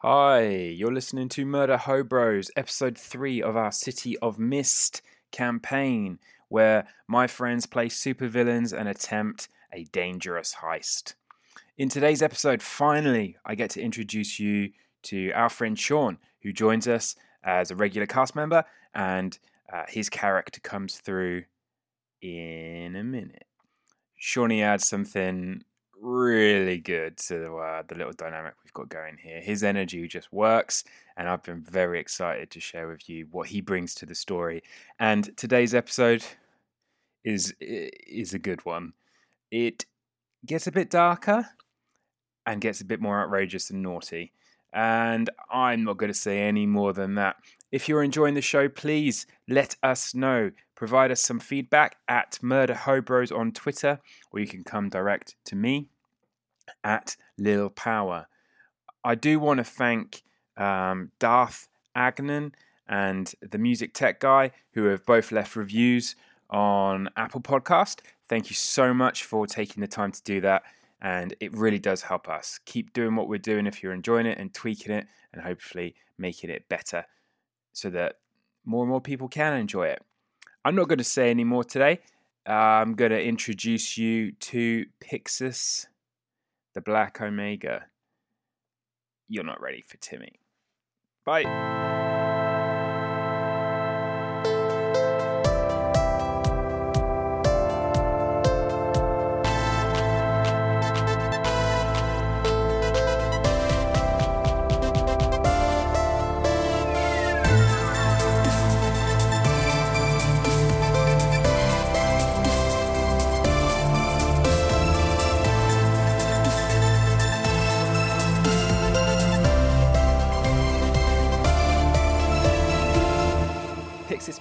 Hi, you're listening to Murder Hobros, episode 3 of our City of Mist campaign, where my friends play supervillains and attempt a dangerous heist. In today's episode, finally, I get to introduce you to our friend Sean, who joins us as a regular cast member, and uh, his character comes through in a minute. Shawnee adds something really good to uh, the little dynamic we've got going here. His energy just works, and I've been very excited to share with you what he brings to the story. And today's episode is is a good one. It gets a bit darker and gets a bit more outrageous and naughty. And I'm not going to say any more than that. If you're enjoying the show, please let us know. Provide us some feedback at Murder Hobros on Twitter, or you can come direct to me at Lil Power. I do want to thank um, Darth Agnon and the Music Tech Guy, who have both left reviews on Apple Podcast. Thank you so much for taking the time to do that. And it really does help us. Keep doing what we're doing if you're enjoying it and tweaking it and hopefully making it better so that more and more people can enjoy it. I'm not going to say any more today. Uh, I'm going to introduce you to Pixis, the Black Omega. You're not ready for Timmy. Bye.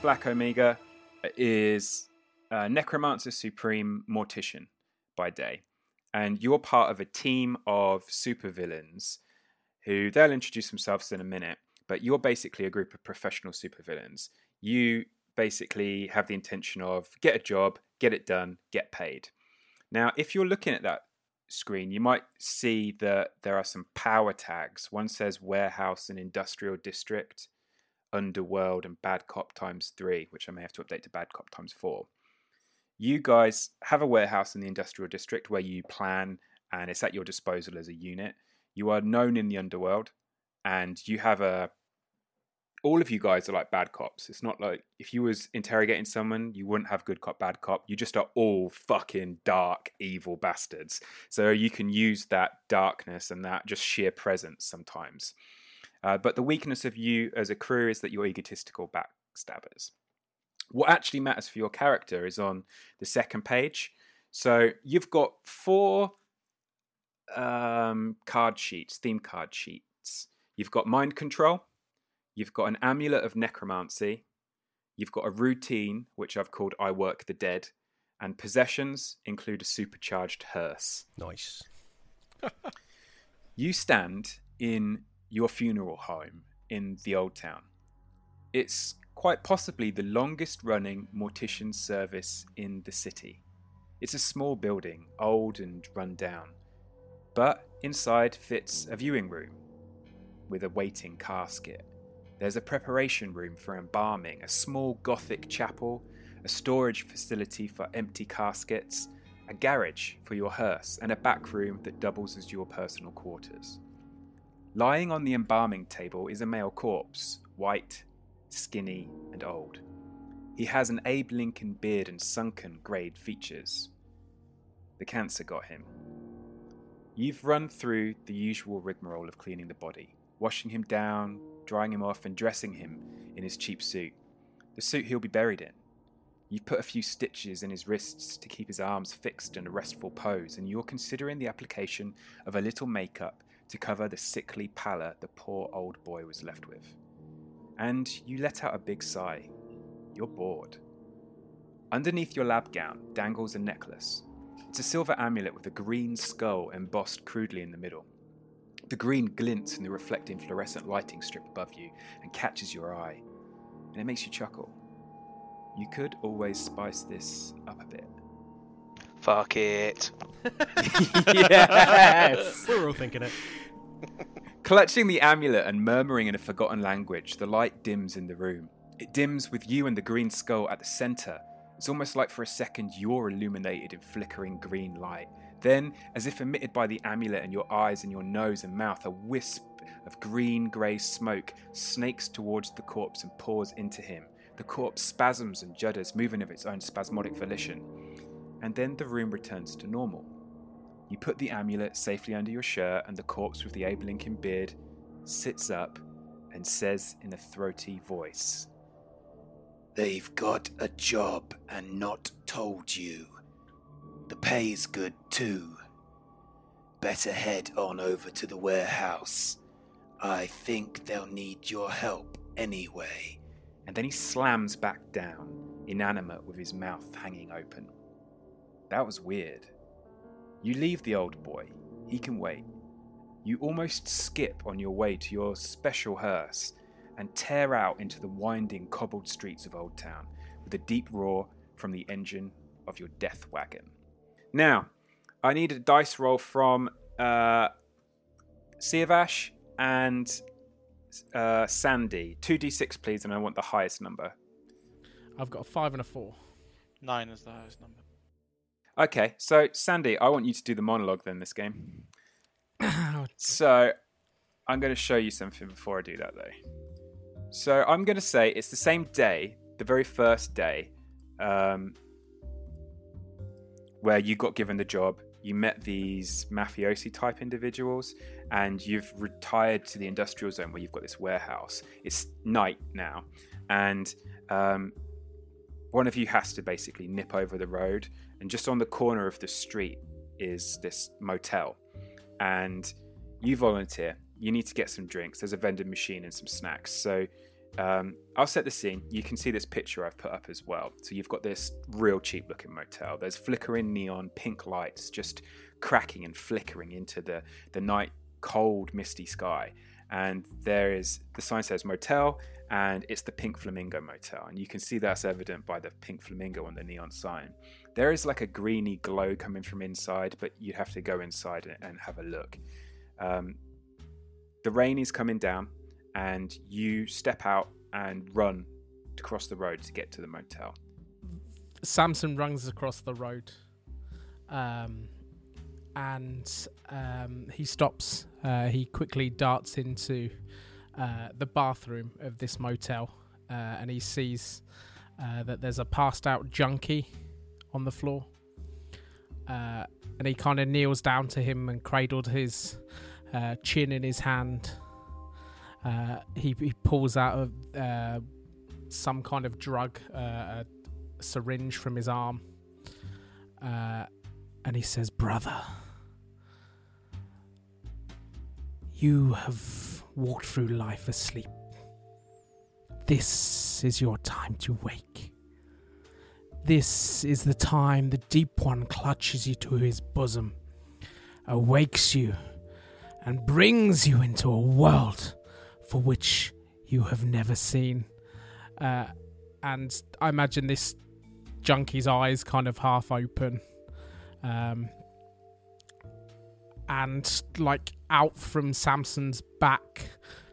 Black Omega is a Necromancer Supreme Mortician by day. And you're part of a team of supervillains who they'll introduce themselves in a minute, but you're basically a group of professional supervillains. You basically have the intention of get a job, get it done, get paid. Now, if you're looking at that screen, you might see that there are some power tags. One says warehouse and industrial district, underworld, and bad cop times three, which I may have to update to bad cop times four. You guys have a warehouse in the industrial district where you plan and it's at your disposal as a unit. You are known in the underworld and you have a all of you guys are like bad cops. It's not like if you was interrogating someone, you wouldn't have good cop, bad cop. You just are all fucking dark, evil bastards. So you can use that darkness and that just sheer presence sometimes. Uh, but the weakness of you as a crew is that you're egotistical backstabbers. What actually matters for your character is on the second page. So you've got four um, card sheets, theme card sheets. You've got mind control, You've got an amulet of necromancy. You've got a routine, which I've called I Work the Dead. And possessions include a supercharged hearse. Nice. you stand in your funeral home in the Old Town. It's quite possibly the longest running mortician service in the city. It's a small building, old and run down, but inside fits a viewing room with a waiting casket. There's a preparation room for embalming, a small Gothic chapel, a storage facility for empty caskets, a garage for your hearse, and a back room that doubles as your personal quarters. Lying on the embalming table is a male corpse, white, skinny, and old. He has an Abe Lincoln beard and sunken, greyed features. The cancer got him. You've run through the usual rigmarole of cleaning the body, washing him down, drying him off, and dressing him in his cheap suit, the suit he'll be buried in. You've put a few stitches in his wrists to keep his arms fixed in a restful pose, and you're considering the application of a little makeup to cover the sickly pallor the poor old boy was left with. And you let out a big sigh. You're bored. Underneath your lab gown dangles a necklace. It's a silver amulet with a green skull embossed crudely in the middle. The green glints in the reflecting fluorescent lighting strip above you and catches your eye, and it makes you chuckle. You could always spice this up a bit. Fuck it. yes! We're all thinking it. Clutching the amulet and murmuring in a forgotten language, the light dims in the room. It dims with you and the green skull at the centre. It's almost like for a second you're illuminated in flickering green light. Then, as if emitted by the amulet and your eyes and your nose and mouth, a wisp of green grey smoke snakes towards the corpse and pours into him. The corpse spasms and judders, moving of its own spasmodic volition. And then the room returns to normal. You put the amulet safely under your shirt, and the corpse with the Abe Lincoln beard sits up and says in a throaty voice They've got a job and not told you. The pay's good too. Better head on over to the warehouse. I think they'll need your help anyway. and then he slams back down, inanimate with his mouth hanging open. That was weird. You leave the old boy, he can wait. You almost skip on your way to your special hearse and tear out into the winding, cobbled streets of Old Town with a deep roar from the engine of your death wagon. Now, I need a dice roll from uh, Siavash and uh, Sandy. 2d6, please, and I want the highest number. I've got a five and a four. Nine is the highest number. Okay, so Sandy, I want you to do the monologue then this game. so I'm going to show you something before I do that though. So I'm going to say it's the same day, the very first day, um, where you got given the job. You met these mafiosi type individuals, and you've retired to the industrial zone where you've got this warehouse. It's night now, and um, one of you has to basically nip over the road, and just on the corner of the street is this motel, and you volunteer. You need to get some drinks. There's a vending machine and some snacks. So um, I'll set the scene. You can see this picture I've put up as well. So you've got this real cheap looking motel. There's flickering neon pink lights just cracking and flickering into the, the night cold, misty sky. And there is the sign says motel, and it's the Pink Flamingo Motel. And you can see that's evident by the pink flamingo on the neon sign. There is like a greeny glow coming from inside, but you'd have to go inside and- have a look. Um, the rain is coming down, and you step out and run to cross the road to get to the motel. Samson runs across the road, um, and um, he stops. Uh, he quickly darts into uh, the bathroom of this motel, uh, and he sees uh, that there's a passed-out junkie on the floor. Uh, and he kind of kneels down to him and cradled his uh, chin in his hand. Uh, he, he pulls out a, uh, some kind of drug, uh, a syringe from his arm, uh, and he says, "Brother, you have walked through life asleep. This is your time to wake. This is the time the Deep One clutches you to his bosom, awakes you, and brings you into a world for which you have never seen. Uh, and I imagine this junkie's eyes kind of half open. Um, and like out from Samson's back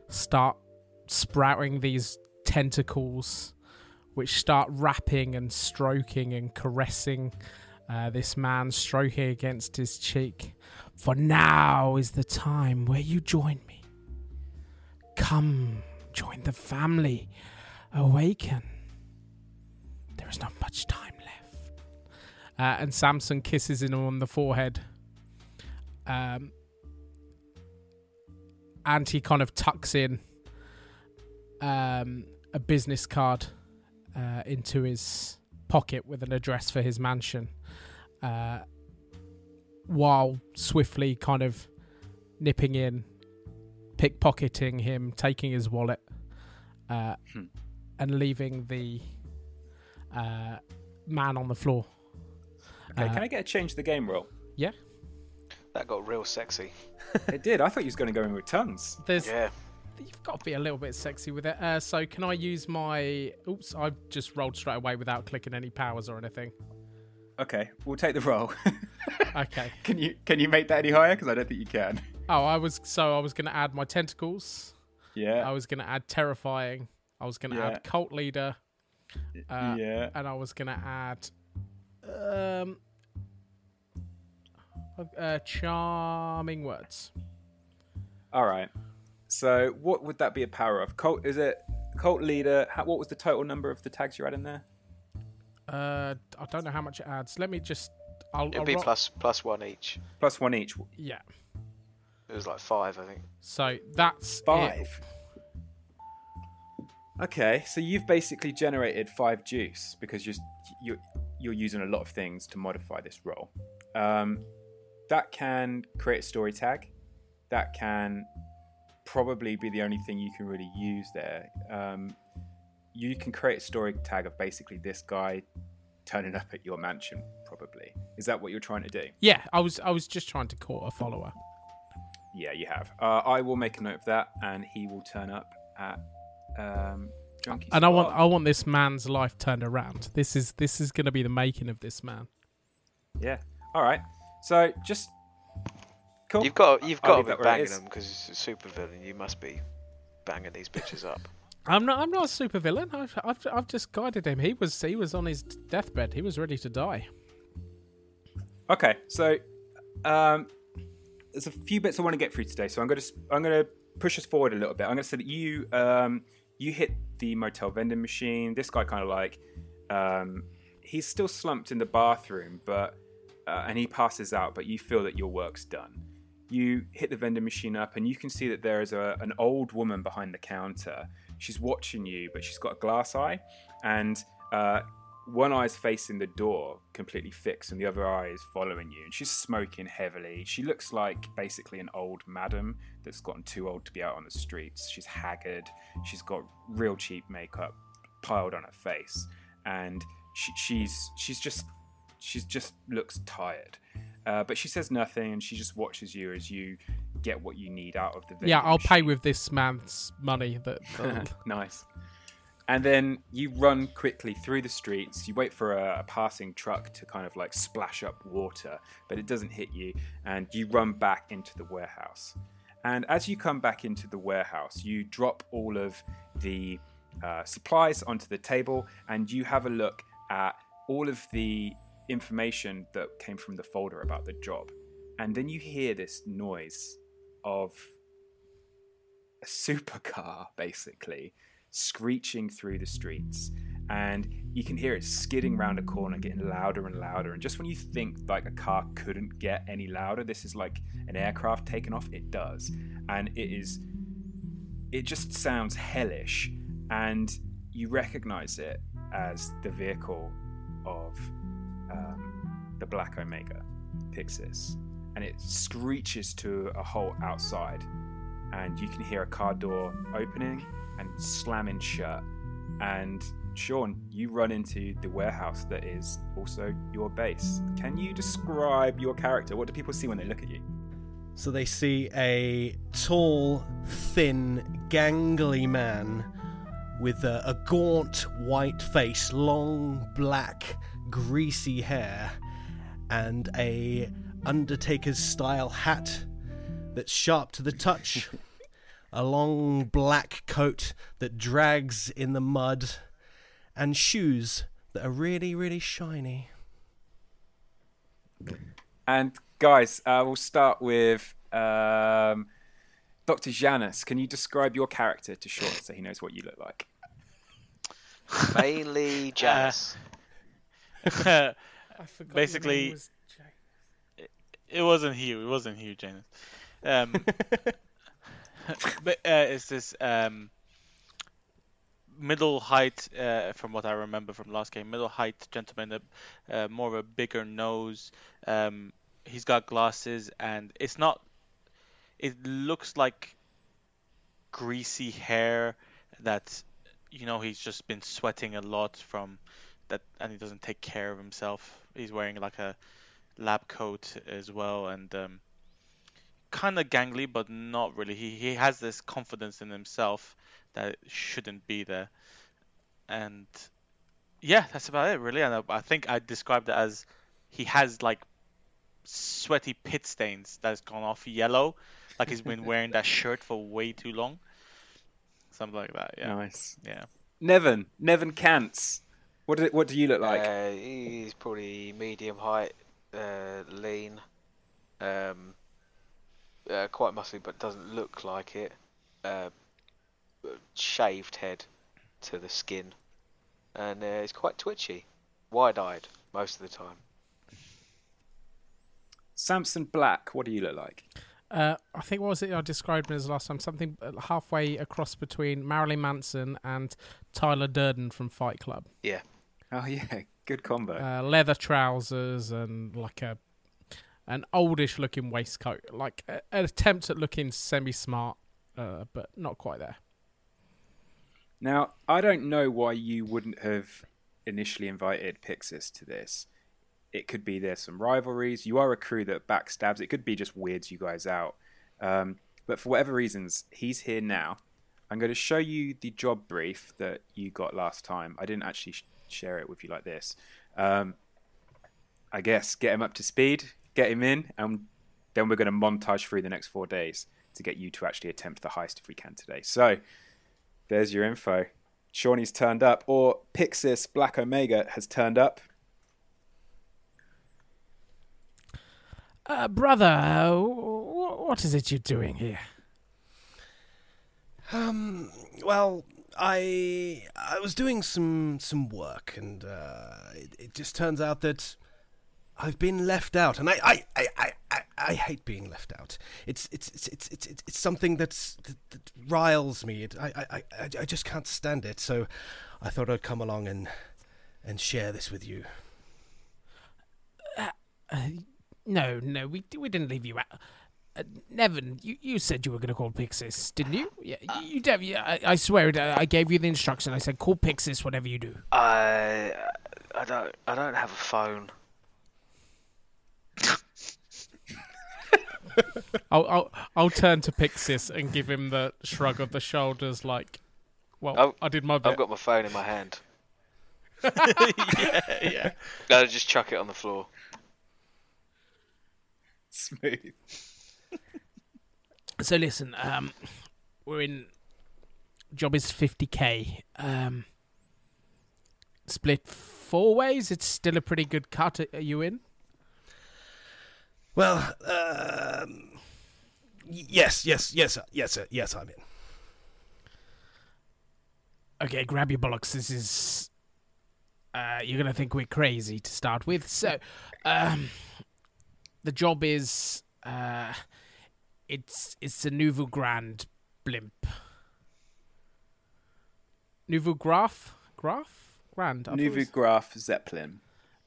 start sprouting these tentacles which start wrapping and stroking and caressing Uh, this man stroking against his cheek. For now is the time where you join me. Come, join the family. Awaken. There is not much time left. Uh, and Samson kisses him on the forehead. Um, and he kind of tucks in um, a business card uh, into his pocket with an address for his mansion, uh, while swiftly kind of nipping in, pickpocketing him, taking his wallet, uh, Hmm. and leaving the uh, man on the floor. Okay, Uh, can I get a change of the game roll? Yeah, That got real sexy. it did. I thought you was going to go in with tongues. there's Yeah. You've got to be a little bit sexy with it. Uh, so, can I use my? Oops, I've just rolled straight away without clicking any powers or anything. Okay, we'll take the roll. Okay. can you can you make that any higher? Because I don't think you can. Oh, I was so I was going to add my tentacles. Yeah. I was going to add terrifying. I was going to Yeah. add cult leader, uh, yeah. and I was going to add um uh, charming words. All right. So what would that be a power of? Cult is it cult leader? How, what was the total number of the tags you had in there? Uh, I don't know how much it adds. Let me just. I'll, It'd I'll be ro- plus plus one each. Plus one each. Yeah. It was like five, I think. So that's it. Five. Okay, so you've basically generated five juice because you're you're you're using a lot of things to modify this roll. Um, that can create a story tag. That can probably be the only thing you can really use there. Um, you can create a story tag of basically this guy turning up at your mansion. Probably is that what you're trying to do? Yeah, I was I was just trying to court a follower. Yeah, you have. Uh, I will make a note of that, and he will turn up at um, Junkie and I want I want this man's life turned around. This is this is going to be the making of this man. Yeah. All right. So just cool. You've got you've I'll got to be banging is. them because it's a super villain. You must be banging these bitches up. I'm not I'm not a super villain. I've, I've I've just guided him. He was he was on his deathbed. He was ready to die. Okay. So um, there's a few bits I want to get through today. So I'm going to I'm going to push us forward a little bit. I'm going to say that you um, you hit the motel vending machine. This guy kind of like um, he's still slumped in the bathroom, but uh, and he passes out. But you feel that your work's done. You hit the vending machine up, and you can see that there is a, an old woman behind the counter. She's watching you, but she's got a glass eye, and uh, one is facing the door, completely fixed, and the other eye is following you. And she's smoking heavily. She looks like basically an old madam that's gotten too old to be out on the streets. She's haggard. She's got real cheap makeup piled on her face, and she, she's she's just she's just looks tired. Uh, but she says nothing, and she just watches you as you get what you need out of the. vending Yeah, I'll pay with this man's money. That, that nice. And then you run quickly through the streets. You wait for a, a passing truck to kind of like splash up water, but it doesn't hit you. And you run back into the warehouse. And as you come back into the warehouse, you drop all of the uh, supplies onto the table and you have a look at all of the information that came from the folder about the job. And then you hear this noise of a supercar, basically, screeching through the streets. And you can hear it skidding round a corner, getting louder and louder. And just when you think like a car couldn't get any louder, this is like an aircraft taking off, it does. And it is, it just sounds hellish. And you recognize it as the vehicle of um, the Black Omega, Pixis. And it screeches to a halt outside and you can hear a car door opening and slamming shut. And Sean, you run into the warehouse that is also your base. Can you describe your character? What do people see when they look at you? So they see a tall, thin, gangly man with a, a gaunt white face, long black, greasy hair, and a Undertaker's style hat that's sharp to the touch, a long black coat that drags in the mud, and shoes that are really, really shiny. And guys, uh, we'll start with um, Dr. Janus. Can you describe your character to short so he knows what you look like? Mainly Janice. I forgot Basically- was Jay. it wasn't Hugh. It wasn't Hugh Janus. Um, but uh, it's this um, middle height, uh, from what I remember from last game, middle height gentleman, uh, more of a bigger nose. Um, he's got glasses, and it's not. It looks like greasy hair that you know he's just been sweating a lot from that, and he doesn't take care of himself. He's wearing like a lab coat as well, and um, kind of gangly, but not really. He he has this confidence in himself that shouldn't be there, and yeah, that's about it really. And I, I think I described it as he has like sweaty pit stains that's gone off yellow, like he's been wearing that shirt for way too long, something like that. Yeah, Nice. yeah. Nevin, Nevin Kantz. What do, what do you look like? Uh, he's probably medium height, uh, lean, um, uh, quite muscly, but doesn't look like it. Uh, shaved head to the skin, and uh, he's quite twitchy, wide-eyed most of the time. Samson Black, what do you look like? Uh, I think what was it I described him as last time? Something uh, halfway across between Marilyn Manson and Tyler Durden from Fight Club. Yeah, Oh yeah, good combo. Uh, leather trousers and like a an oldish looking waistcoat, like a, an attempt at looking semi smart, uh, but not quite there. Now, I don't know why you wouldn't have initially invited Pixis to this. It could be there's some rivalries. You are a crew that backstabs. It could be just weirds you guys out. Um, but for whatever reasons, he's here now. I'm going to show you the job brief that you got last time. I didn't actually sh- share it with you like this. Um, I guess get him up to speed, get him in, and then we're going to montage through the next four days to get you to actually attempt the heist if we can today. So there's your info. Shawnee's turned up, or Pixis Black Omega has turned up. Uh, brother, uh, wh- what is it you're doing here? Um. Well, I I was doing some some work, and uh, it, it just turns out that I've been left out, and I I, I, I, I, I hate being left out. It's it's it's it's it's, it's, it's something that's that, that riles me. It, I, I I I just can't stand it. So I thought I'd come along and and share this with you. Uh, no, no, we we didn't leave you out. Uh, Nevin, you, you said you were going to call Pixis, didn't you? Yeah, you, you, yeah, I, I swear it. I, I gave you the instruction. I said call Pixis whatever you do. I I don't I don't have a phone. I'll, I'll I'll turn to Pixis and give him the shrug of the shoulders, like, well, Oh, I did my bit. I've got my phone in my hand. yeah, yeah. No, just chuck it on the floor. Smooth. So listen, um, we're in. Job is fifty k. Um, split four ways. It's still a pretty good cut. Are you in? Well, um, yes, yes, yes, uh, yes, uh, yes, I'm in. Okay, grab your bollocks. This is. Uh, you're gonna think we're crazy to start with. So, um, the job is. Uh, it's it's a Nouveau Grand blimp. Nouveau Graph, Graph, Grand. I Nouveau Graf Zeppelin.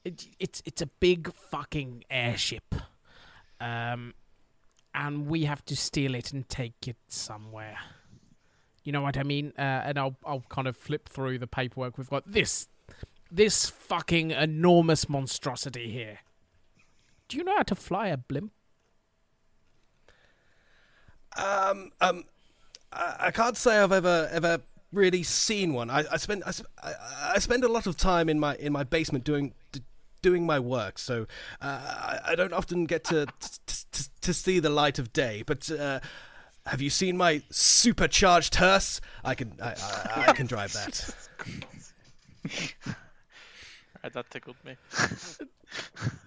it, it's it's a big fucking airship, um, and we have to steal it and take it somewhere. You know what I mean? Uh, and I'll I'll kind of flip through the paperwork. We've got this this fucking enormous monstrosity here. Do you know how to fly a blimp? Um, um, I, I can't say I've ever ever really seen one. I, I spend I, I, I spend a lot of time in my in my basement doing d- doing my work, so uh, I, I don't often get to to, to to see the light of day. But uh, have you seen my supercharged hearse? I can I, I, I can drive that. Right, that tickled me.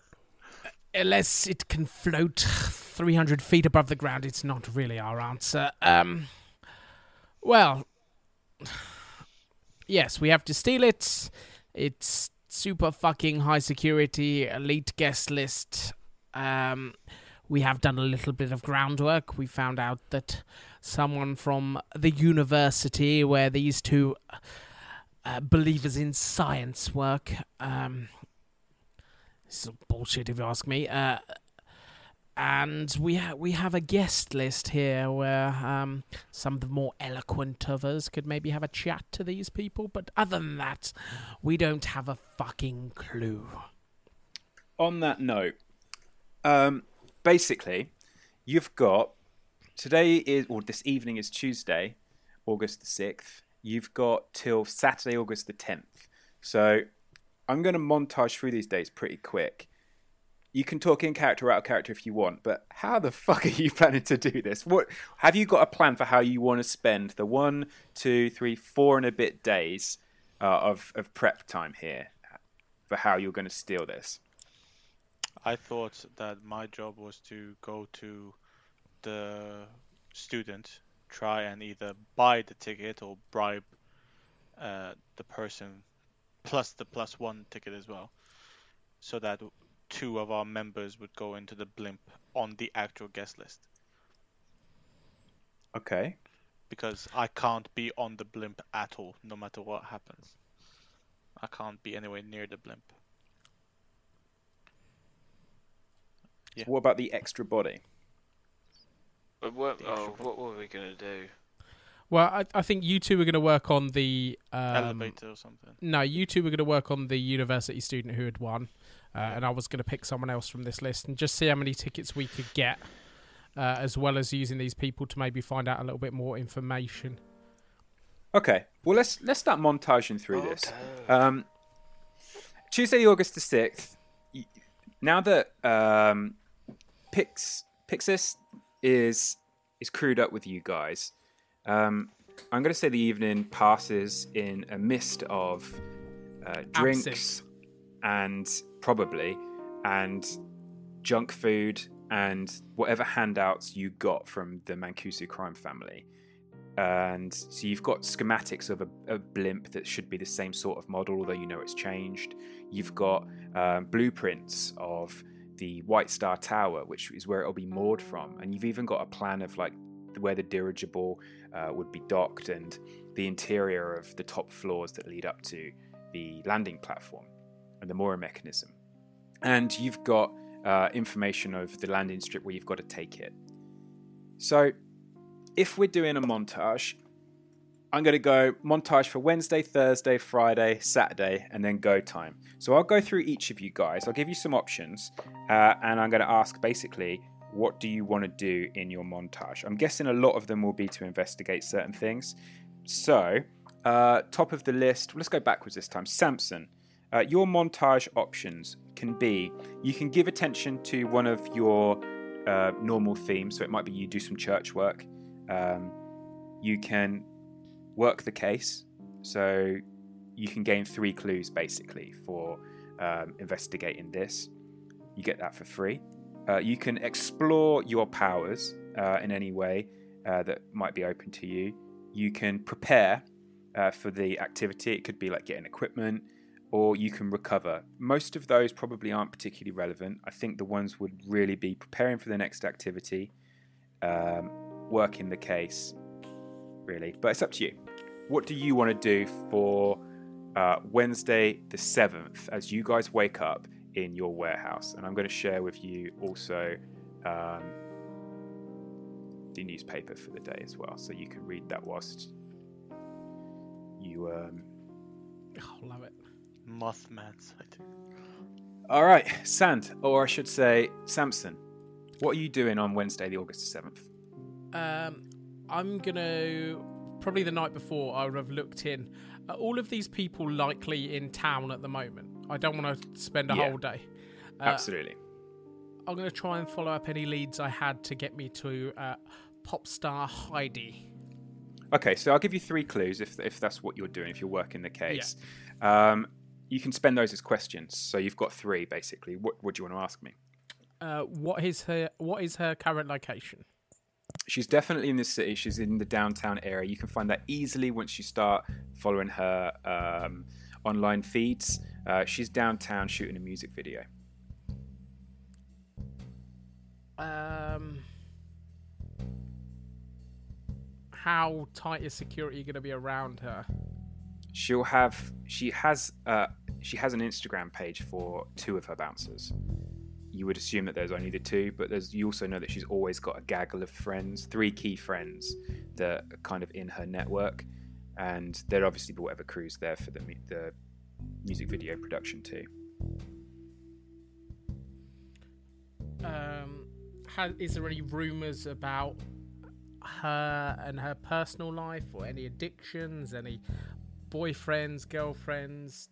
unless it can float 300 feet above the ground, it's not really our answer. Um, well, yes, we have to steal it. It's super fucking high security, elite guest list. Um, we have done a little bit of groundwork. We found out that someone from the university where these two uh, believers in science work. Um, this is bullshit if you ask me. Uh, and we ha- we have a guest list here where um, some of the more eloquent of us could maybe have a chat to these people. But other than that, we don't have a fucking clue. On that note, um, basically, you've got today is or this evening is Tuesday, August the sixth. You've got till Saturday, August the tenth. So I'm going to montage through these days pretty quick. You can talk in character, out of character if you want, but how the fuck are you planning to do this? What have you got a plan for how you want to spend the one, two, three, four and a bit days uh, of of prep time here for how you're going to steal this? I thought that my job was to go to the student, try and either buy the ticket or bribe uh, the person plus the plus one ticket as well, so that two of our members would go into the blimp on the actual guest list. Okay. Because I can't be on the blimp at all, no matter what happens. I can't be anywhere near the blimp. Yeah. What about the extra body? But what, oh, what were we gonna do? Well, I, I think you two are going to work on the um, Elevator or something. No, you two were going to work on the university student who had won, uh, and I was going to pick someone else from this list and just see how many tickets we could get, uh, as well as using these people to maybe find out a little bit more information. Okay. Well, let's let's start montaging through this. Um, Tuesday, August the sixth. Now that um, Pix Pixis is is crewed up with you guys, um, I'm going to say the evening passes in a mist of uh, drinks Absinthe. and probably and junk food and whatever handouts you got from the Mancuso crime family. And so you've got schematics of a, a blimp that should be the same sort of model, although you know it's changed. You've got um, blueprints of the White Star Tower, which is where it'll be moored from, and you've even got a plan of like where the dirigible uh, would be docked and the interior of the top floors that lead up to the landing platform and the mooring mechanism. And you've got uh, information of the landing strip where you've got to take it. So, if we're doing a montage, I'm going to go montage for Wednesday, Thursday, Friday, Saturday, and then go time. So I'll go through each of you guys. I'll give you some options, uh, and I'm going to ask basically, what do you want to do in your montage? I'm guessing a lot of them will be to investigate certain things. So, uh, top of the list, let's go backwards this time. Samson, uh, your montage options can be you can give attention to one of your uh, normal themes. So it might be you do some church work. Um, you can work the case. So you can gain three clues basically for um, investigating this. You get that for free. Uh, you can explore your powers uh, in any way uh, that might be open to you. You can prepare uh, for the activity. It could be like getting equipment, or you can recover. Most of those probably aren't particularly relevant. I think the ones would really be preparing for the next activity, um, working the case, really. But it's up to you. What do you want to do for uh, Wednesday the 7th as you guys wake up in your warehouse? And I'm going to share with you also um, the newspaper for the day as well. So you can read that whilst you. Um... Oh, love it. Mothman sighting. All right, Sand, or I should say Samson. What are you doing on Wednesday, the August the 7th? Um, I'm gonna probably the night before. I would have looked in. Are all of these people likely in town at the moment? I don't want to spend a Yeah. whole day. Uh, Absolutely. I'm gonna try and follow up any leads I had to get me to uh, pop star Heidi. Okay, so I'll give you three clues if, if that's what you're doing, if you're working the case. Um, you can spend those as questions. So you've got three, basically. What, what do you want to ask me? Uh, what is her What is her current location? She's definitely in the city. She's in the downtown area. You can find that easily once you start following her um, online feeds. Uh, she's downtown shooting a music video. Um, how tight is security going to be around her? She'll have. She has. Uh, she has an Instagram page for two of her bouncers. You would assume that there's only the two, but there's. You also know that she's always got a gaggle of friends, three key friends that are kind of in her network, and there obviously be whatever crews there for the the music video production too. Um, ha is there any rumors about her and her personal life, or any addictions, any boyfriends, girlfriends,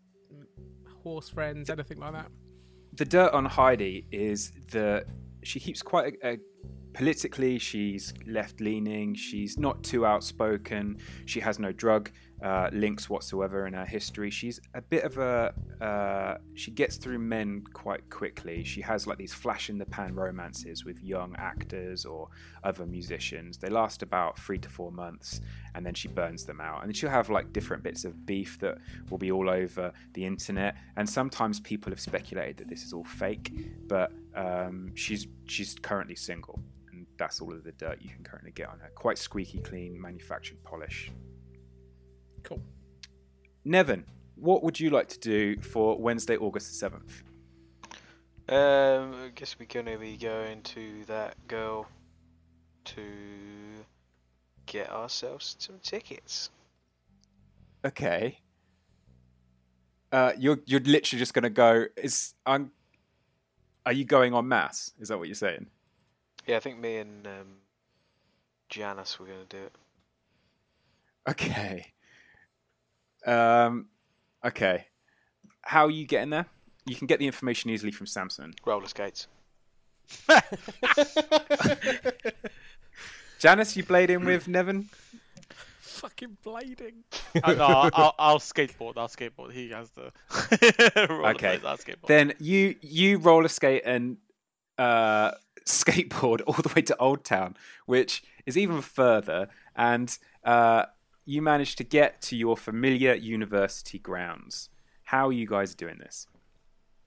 horse friends, anything like that? the dirt on Heidi is that she keeps quite a, a politically she's left leaning she's not too outspoken she has no drug uh, links whatsoever in her history. She's a bit of a uh, she gets through men quite quickly. She has like these flash in the pan romances with young actors or other musicians. They last about three to four months and then she burns them out. And she'll have like different bits of beef that will be all over the internet. And sometimes people have speculated that this is all fake but um, she's she's currently single that's all of the dirt you can currently get on her quite squeaky clean manufactured polish Cool. Nevin, what would you like to do for Wednesday, August the 7th? Um, I guess we're gonna be going to that girl to get ourselves some tickets. Okay. Uh, you're you're literally just gonna go. Is I'm. Are you going on mass? Is that what you're saying? Yeah, I think me and um, Janice were gonna do it. Okay. Um. Okay. How are you getting there? You can get the information easily from Samson. Roller skates. Janice, you played in with Nevin. Fucking blading. Uh, no, I'll, I'll, I'll skateboard. I'll skateboard. He has the rollerblades, Okay. I'll skateboard. Then you you roller skate and uh, skateboard all the way to Old Town, which is even further, and uh, you manage to get to your familiar university grounds. How are you guys doing this?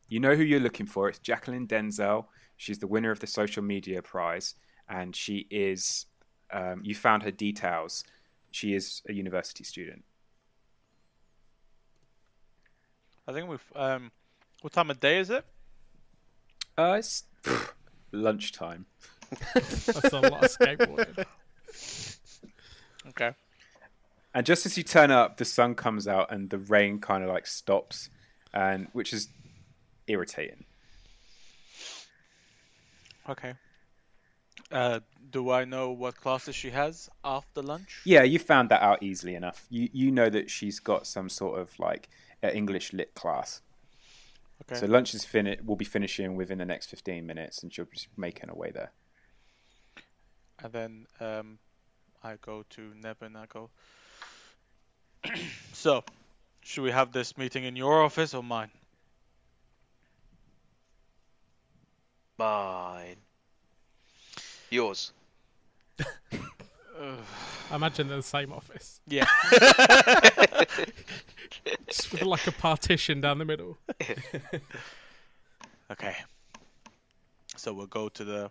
You know who you're looking for. It's Jacqueline Denzel. She's the winner of the social media prize, and she is. Um, you found her details. She is a university student. I think we've. Um, what time of day is it? Uh, it's lunchtime. That's a lot of skateboarding. Okay. And just as you turn up, the sun comes out and the rain kind of like stops, and which is irritating. Okay. Uh, do I know what classes she has after lunch? Yeah, you found that out easily enough. You you know that she's got some sort of like uh, English lit class. Okay. So lunch is fin- will be finishing within the next fifteen minutes, and she'll be making her way there. And then um, I go to Nevin. I go. so, should we have this meeting in your office or mine? Mine. Yours. I imagine they're the same office, Yeah. just with like a partition down the middle. okay. So we'll go to the.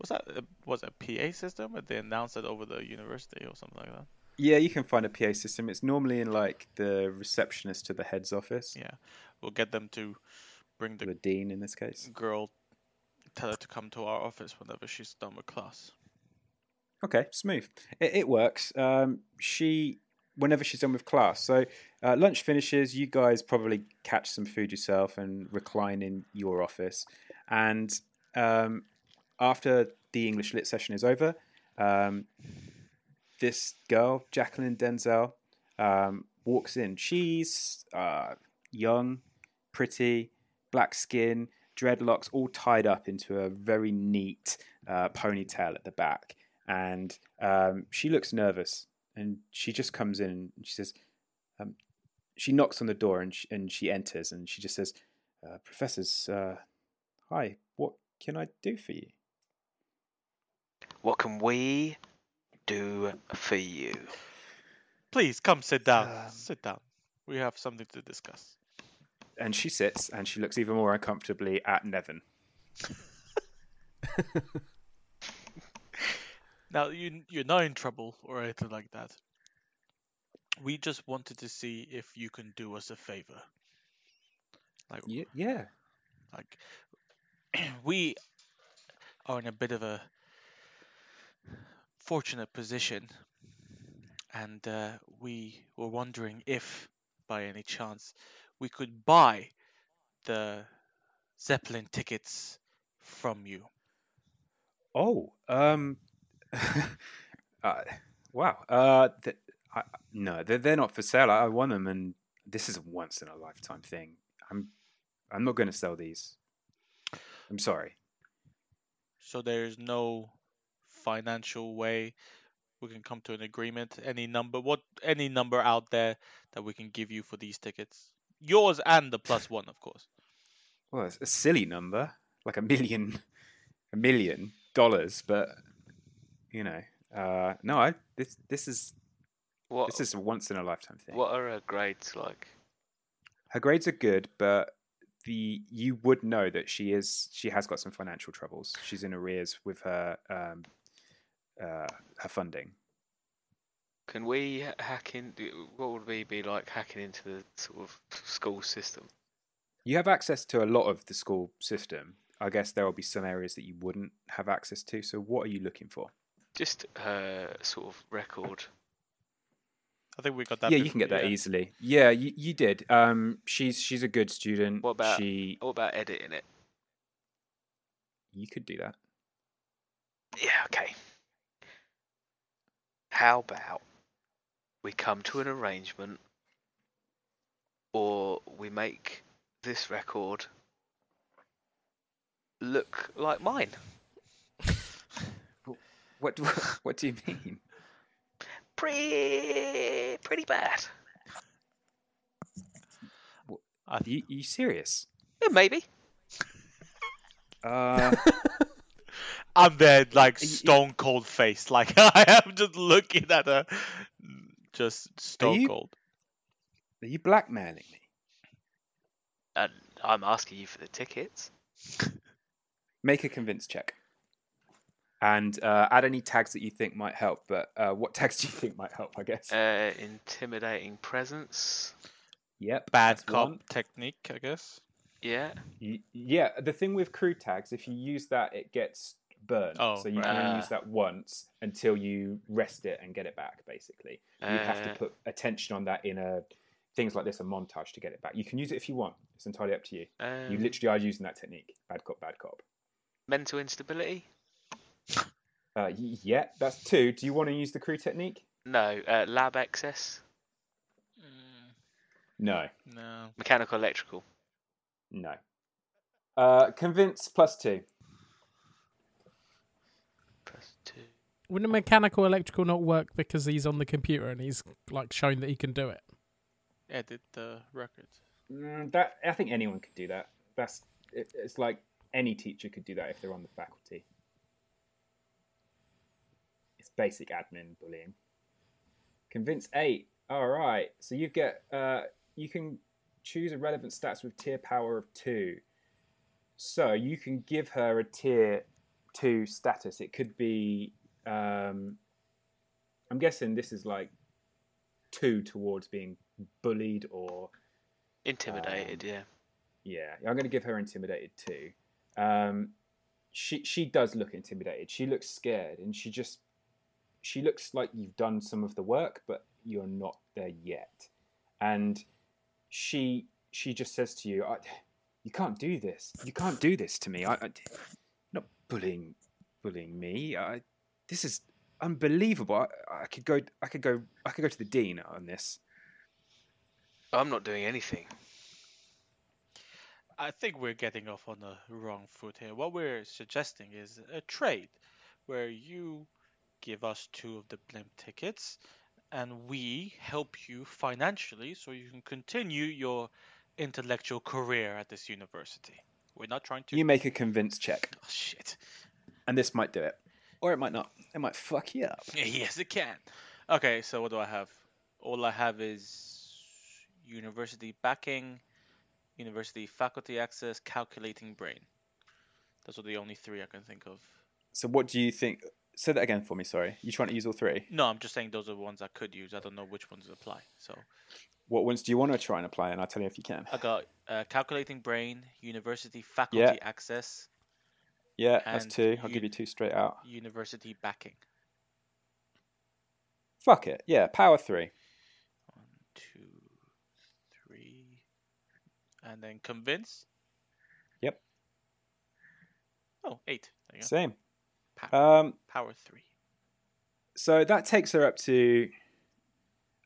Was that uh, was it a PA system? Or they announced it over the university or something like that? Yeah, you can find a PA system. It's normally in like the receptionist to the head's office, Yeah. We'll get them to bring the the dean in this case. girl, tell her to come to our office whenever she's done with class. Okay, smooth. It, it works. Um, she, whenever she's done with class, so uh, lunch finishes, you guys probably catch some food yourself and recline in your office. And um, after the English lit session is over, um, this girl, Jacqueline Denzel, um, walks in. She's uh, young, pretty, black skin, dreadlocks all tied up into a very neat uh, ponytail at the back. And um, she looks nervous and she just comes in and she says, um, she knocks on the door and she, and she enters and she just says, uh, Professors, uh, Hi, what can I do for you? What can we do for you? Please come sit down. Um, sit down. We have something to discuss. And she sits and she looks even more uncomfortably at Nevin. Now you you're not in trouble or anything like that. We just wanted to see if you can do us a favor. Like Yeah, yeah. like we are in a bit of a fortunate position and uh, we were wondering if by any chance we could buy the zeppelin tickets from you Oh, um, uh, wow. Uh, th- I, no, they're they're not for sale. I, I won them, and this is a once in a lifetime thing. I'm I'm not going to sell these. I'm sorry. so there's no financial way we can come to an agreement any number what any number out there that we can give you for these tickets yours and the plus one of course Well, it's a silly number, like a million, a million dollars, but you know, uh, no, I this this is What this is a once in a lifetime thing. what are her grades like? Her grades are good, but the you would know that she is she has got some financial troubles. She's in arrears with her um, uh, her funding. Can we hack in? What would we be like hacking into the sort of school system? You have access to a lot of the school system. I guess there will be some areas that you wouldn't have access to. So, what are you looking for? Just her sort of record. i think we got that yeah, you can get that yeah. easily. Yeah, you, you did. Um, she's she's a good student. What about she? what about editing it? You could do that. Yeah, okay. How about we come to an arrangement or we make this record look like mine? What what do you mean? Pretty pretty bad. Are you, you serious? Yeah, maybe. Uh, i'm there like Y- y- stone cold face like i am just looking at her just stone you- cold are you blackmailing me? And I'm asking you for the tickets. Make a convince check, and uh, add any tags that you think might help. But uh, what tags do you think might help? I guess. Uh, intimidating presence. yep. bad cop one. technique i guess Yeah. Y- Yeah, the thing with crew tags, if you use that, it gets burned. Oh, so you right. can only use that once until you rest it and get it back. Basically, you have to Uh, put attention on that in a things like this, a montage to get it back. You can use it if you want. It's entirely up to you. you Um, literally are using that technique. Bad cop, bad cop. mental instability. Uh, yeah, that's two. Do you want to use the crew technique? No. Uh, lab access. No, no Mechanical electrical. no. Uh, convince plus two. Plus two. Wouldn't a mechanical electrical not work because he's on the computer and he's like showing that he can do it? edit the record Mm, that I think anyone could do that. That's it, it's like any teacher could do that if they're on the faculty. Basic admin bullying. Convince eight. All right. So you get uh, you can choose a relevant stats with tier power of two. So you can give her a tier two status. It could be. Um, I'm guessing this is like two towards being bullied or Intimidated. Um, yeah. yeah, I'm going to give her intimidated too. Um, she she does look intimidated. She looks scared, and she just she looks like you've done some of the work, but you're not there yet. And she she just says to you, I, "You can't do this. You can't do this to me. I, I not bullying bullying me. I, this is unbelievable. I, I could go I could go I could go to the dean on this. I'm not doing anything. I think we're getting off on the wrong foot here. What we're suggesting is a trade where you give us two of the blimp tickets and we help you financially so you can continue your intellectual career at this university. We're not trying to. You make a convince check, Oh, shit. and this might do it, or it might not. It might fuck you up. yes, it can. Okay, so what do I have? All I have is university backing, university faculty access, calculating brain. Those are the only three I can think of. So, what do you think? Say that again for me. Sorry, you trying to use all three? No, I'm just saying those are the ones I could use. I don't know which ones to apply. So What ones do you want to try and apply? And I'll tell you if you can. I got uh, calculating brain, university faculty access, Yeah, that's two. I'll give you two straight out. university backing. Fuck it. Yeah, power three. One, two, three, and then convince. Yep. Oh, eight. There you go. Same. Power, Um, power three. so that takes her up to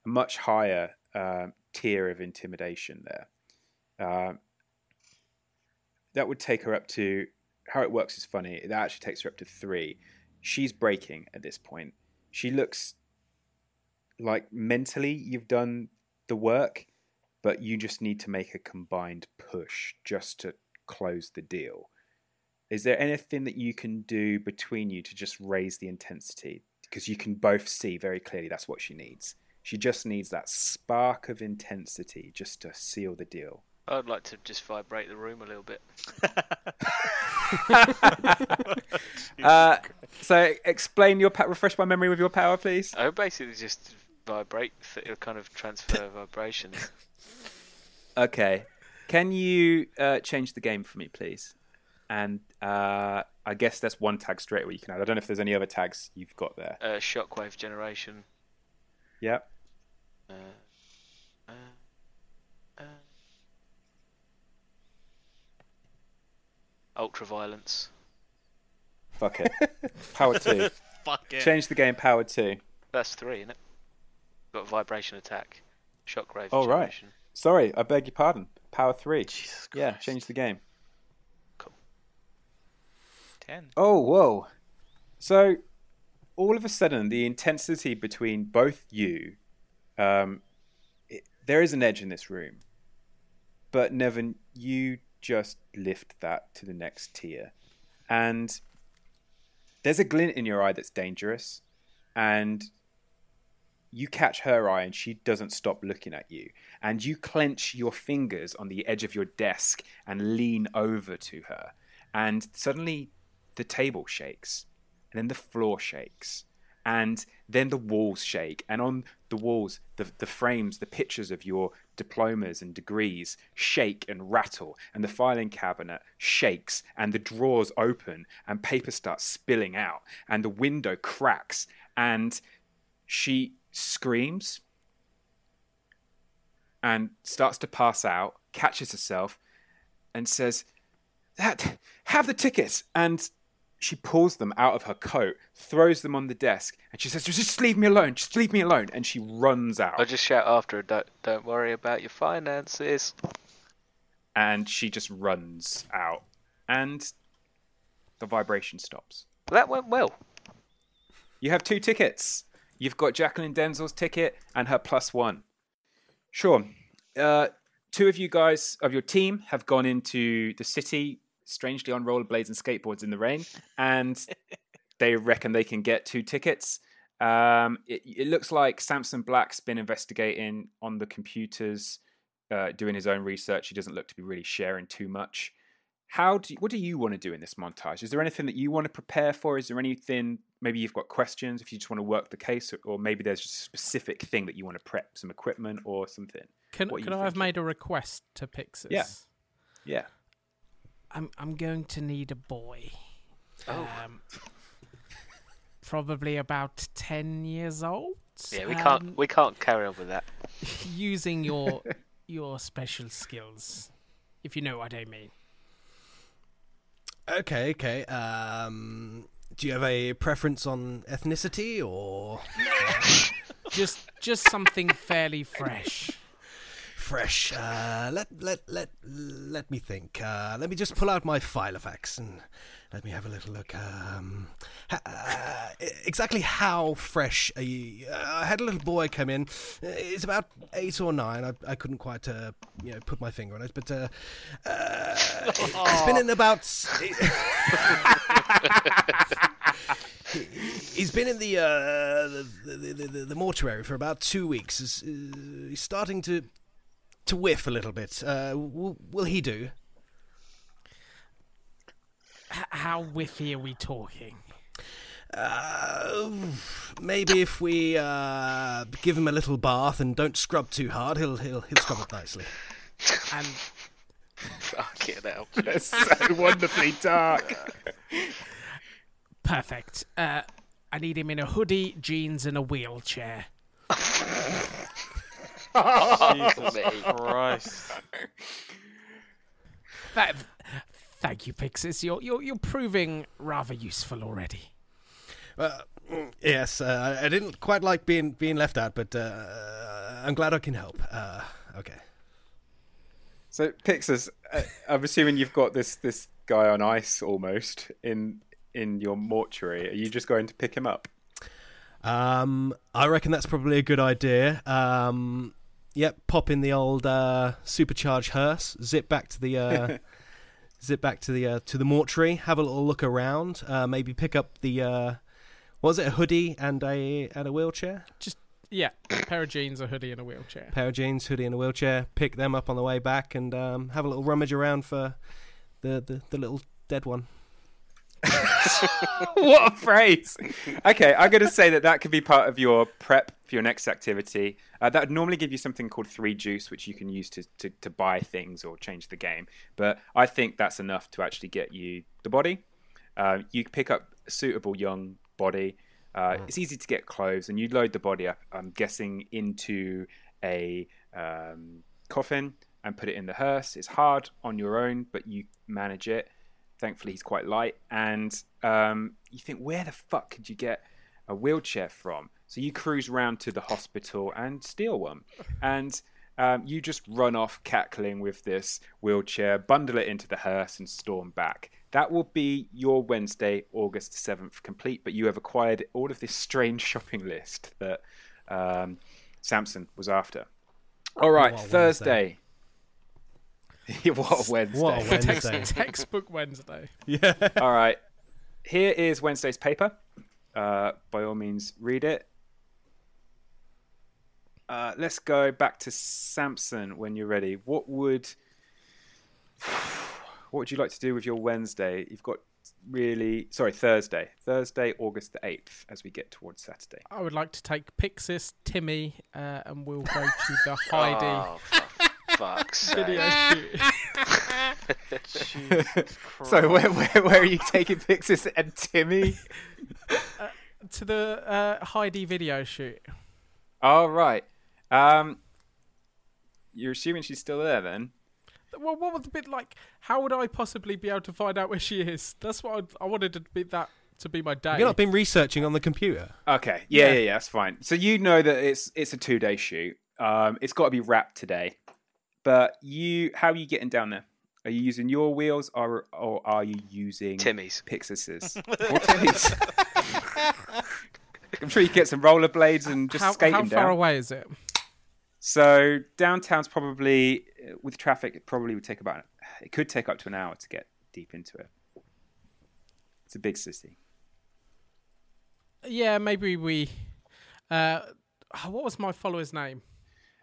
a much higher um, tier of intimidation there. Um, that would take her up to how it works is funny. That actually takes her up to three. She's breaking at this point. She looks like mentally you've done the work, but you just need to make a combined push just to close the deal. Is there anything that you can do between you to just raise the intensity? Because you can both see very clearly that's what she needs. She just needs that spark of intensity just to seal the deal. I'd like to just vibrate the room a little bit. Uh, so explain your pa- refresh my memory with your power, please. I would basically just vibrate, th- kind of transfer vibrations. Okay. Can you uh, change the game for me, please? And uh, I guess that's one tag straight away you can add. I don't know if there's any other tags you've got there. Uh, shockwave generation. Yep. Uh, uh, uh, ultraviolence. Fuck it. Power two. Fuck it. Change the game. Power two. That's three, isn't it? Got vibration attack. Shockwave Oh, right. Sorry, I beg your pardon. Power three. Jesus Christ. Yeah, change the game. Ten. Oh, whoa. So, all of a sudden, the intensity between both you, um, it, there is an edge in this room. But, Nevin, you just lift that to the next tier. And there's a glint in your eye that's dangerous. And you catch her eye and she doesn't stop looking at you. And you clench your fingers on the edge of your desk and lean over to her. And suddenly the table shakes. And then the floor shakes. And then the walls shake. And on the walls, the, the frames, the pictures of your diplomas and degrees shake and rattle. And the filing cabinet shakes. And the drawers open. And paper starts spilling out. And the window cracks. And she screams and starts to pass out, catches herself, and says, "That have the tickets." And she pulls them out of her coat, throws them on the desk, and she says, "Just leave me alone. Just leave me alone." And she runs out. I'll just shout after her, don't, don't worry about your finances. and she just runs out, and the vibration stops. That went well. You have two tickets. You've got Jacqueline Denzel's ticket and her plus one. Sure. Uh, two of you guys of your team have gone into the city, strangely on rollerblades and skateboards in the rain, and they reckon they can get two tickets. Um, it, it looks like Samson Black's been investigating on the computers, uh, doing his own research. He doesn't look to be really sharing too much. How do you, what do you want to do in this montage? Is there anything that you want to prepare for? Is there anything maybe you've got questions if you just want to work the case, or, or maybe there's just a specific thing that you want to prep, some equipment or something? Can, can I have made a request to Pixis? Yeah. Yeah. I'm I'm going to need a boy. Oh. Um, probably about ten years old. Yeah, we um, can't we can't carry on with that. using your your special skills, if you know what I mean. Okay, okay. Um, do you have a preference on ethnicity or Just just something fairly fresh. Fresh? Uh, let let let let me think. Uh, let me just pull out my file of facts and let me have a little look. Um, ha- uh, exactly how fresh are you? Uh, I had a little boy come in. Uh, He's about eight or nine. I, I couldn't quite, uh, you know, put my finger on it, but uh, uh, he's been in about. He- He's been in the, uh, the, the, the, the, the mortuary for about two weeks. He's, uh, he's starting to to whiff a little bit. Uh, will, will he do? H- how whiffy are we talking? Uh, maybe if we uh, give him a little bath and don't scrub too hard, he'll he'll he'll scrub it nicely. And Fucking hell. That's so wonderfully dark. perfect. Uh, I need him in a hoodie, jeans, and a wheelchair. Jesus Christ. That, thank you, Pixis. You're you're you're proving rather useful already. Uh, yes, uh, I I didn't quite like being being left out, but uh, I'm glad I can help. Uh, okay. So Pixis, uh, I'm assuming you've got this this guy on ice almost in in your mortuary. Are you just going to pick him up? Um, I reckon that's probably a good idea. Um, yep, pop in the old uh, supercharged hearse, zip back to the uh, zip back to the uh, to the mortuary, have a little look around, uh, maybe pick up the uh, what was it, a hoodie and a and a wheelchair, Just yeah, pair of jeans, a hoodie, and a wheelchair. pair of jeans, hoodie and a wheelchair. Pick them up on the way back and um, have a little rummage around for the the, the little dead one. what a phrase! Okay, I'm going to say that that could be part of your prep for your next activity. Uh, that would normally give you something called three juice, which you can use to, to, to buy things or change the game. But I think that's enough to actually get you the body. Uh, you pick up a suitable young body. Uh, It's easy to get clothes, and you load the body up. I'm guessing into a um, coffin and put it in the hearse. It's hard on your own, but you manage it. Thankfully, he's quite light, and um, you think, where the fuck could you get a wheelchair from? So you cruise round to the hospital and steal one, and um, you just run off cackling with this wheelchair, bundle it into the hearse, and storm back. That will be your Wednesday, August 7th, complete, but you have acquired all of this strange shopping list that um, Samson was after. All right, Thursday. what a Wednesday. What a Text, Wednesday. textbook Wednesday. yeah. All right. Here is Wednesday's paper. Uh, by all means, read it. Uh, let's go back to Samson when you're ready. What would what would you like to do with your Wednesday? You've got really sorry Thursday, Thursday, August the eighth, as we get towards Saturday. I would like to take Pixis, Timmy, uh, and we'll go to the Heidi Oh, for fuck's sake. video shoot. so where, where where are you taking Pixis and Timmy? to the uh, Heidi video shoot. All right. Um, you're assuming she's still there then? Well, what would the bit like? How would I possibly be able to find out where she is? That's what I'd, I wanted to be that to be my day. You've not been researching on the computer. Okay. Yeah, Yeah. yeah, yeah, that's fine. So you know that it's it's a two day shoot. Um, it's got to be wrapped today. But you, how are you getting down there? Are you using your wheels, or or are you using Timmy's. Pixis's or Timmy's? I'm sure you get some rollerblades and just how, skate how him far down. away is it? So downtown's probably uh, with traffic. It probably would take about. It could take up to an hour to get deep into it. It's a big city. Yeah, maybe we. Uh, what was my follower's name?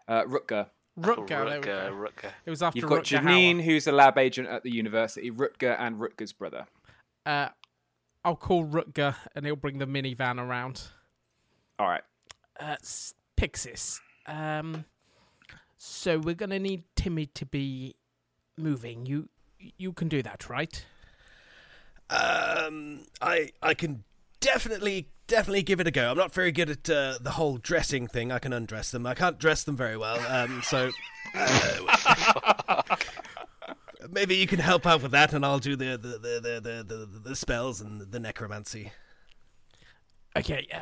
Uh, Rutger. Rutger. there we Rutger, go. Rutger. It was after You've got Rutger Janine, who's a lab agent at the university. Rutger and Rutger's brother. Uh, I'll call Rutger and he'll bring the minivan around. All right. Uh, s- Pixis. Um, so we're gonna need Timmy to be moving. You you can do that, right? Um, I I can definitely definitely give it a go. I'm not very good at uh, the whole dressing thing. I can undress them. I can't dress them very well. Um, so uh, maybe you can help out with that, and I'll do the the the the the, the, spells and the necromancy. Okay. Uh,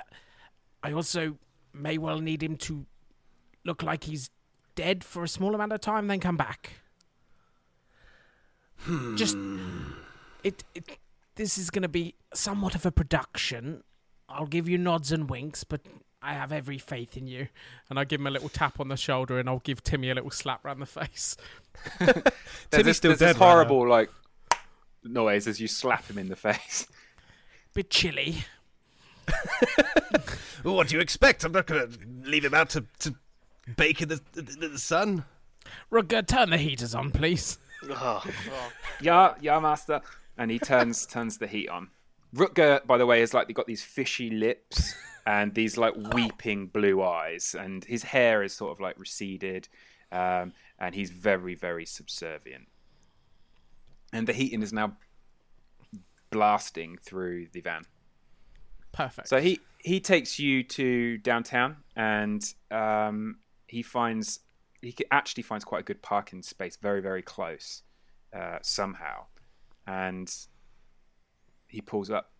I also may well need him to look like he's dead for a small amount of time, then come back. Just it, it. This is going to be somewhat of a production. I'll give you nods and winks, but I have every faith in you. And I give him a little tap on the shoulder, and I'll give Timmy a little slap round the face. There's Timmy's this, still there's dead this right horrible like noise as you slap him in the face. Bit chilly. What do you expect? I'm not going to leave him out to, to bake in the, the, the sun. Rutger, turn the heaters on, please. Oh, Yeah, yeah, master. And he turns turns the heat on. Rutger, by the way, has like they've got these fishy lips and these like weeping blue eyes, and his hair is sort of like receded, um, and he's very very subservient. And the heating is now blasting through the van. Perfect. So he he takes you to downtown, and um, he finds he actually finds quite a good parking space, very very close, uh, somehow, and he pulls up.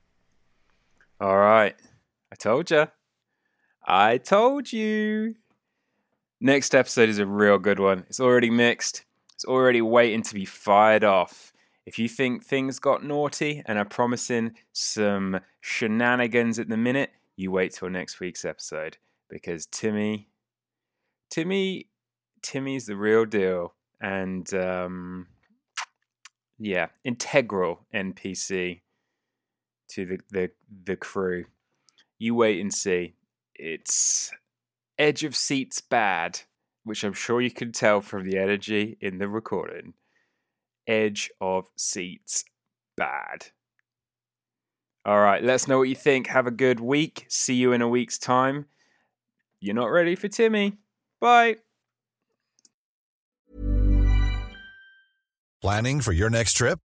All right, I told you, I told you. Next episode is a real good one. It's already mixed. It's already waiting to be fired off. If you think things got naughty and are promising some shenanigans at the minute, you wait till next week's episode because Timmy, Timmy, Timmy's the real deal, and um, yeah, integral NPC to the the the crew. You wait and see. It's edge of seats bad, which I'm sure you can tell from the energy in the recording. Edge of seats bad. All right, let us know what you think. Have a good week. See you in a week's time. You're not ready for Timmy. Bye. Planning for your next trip?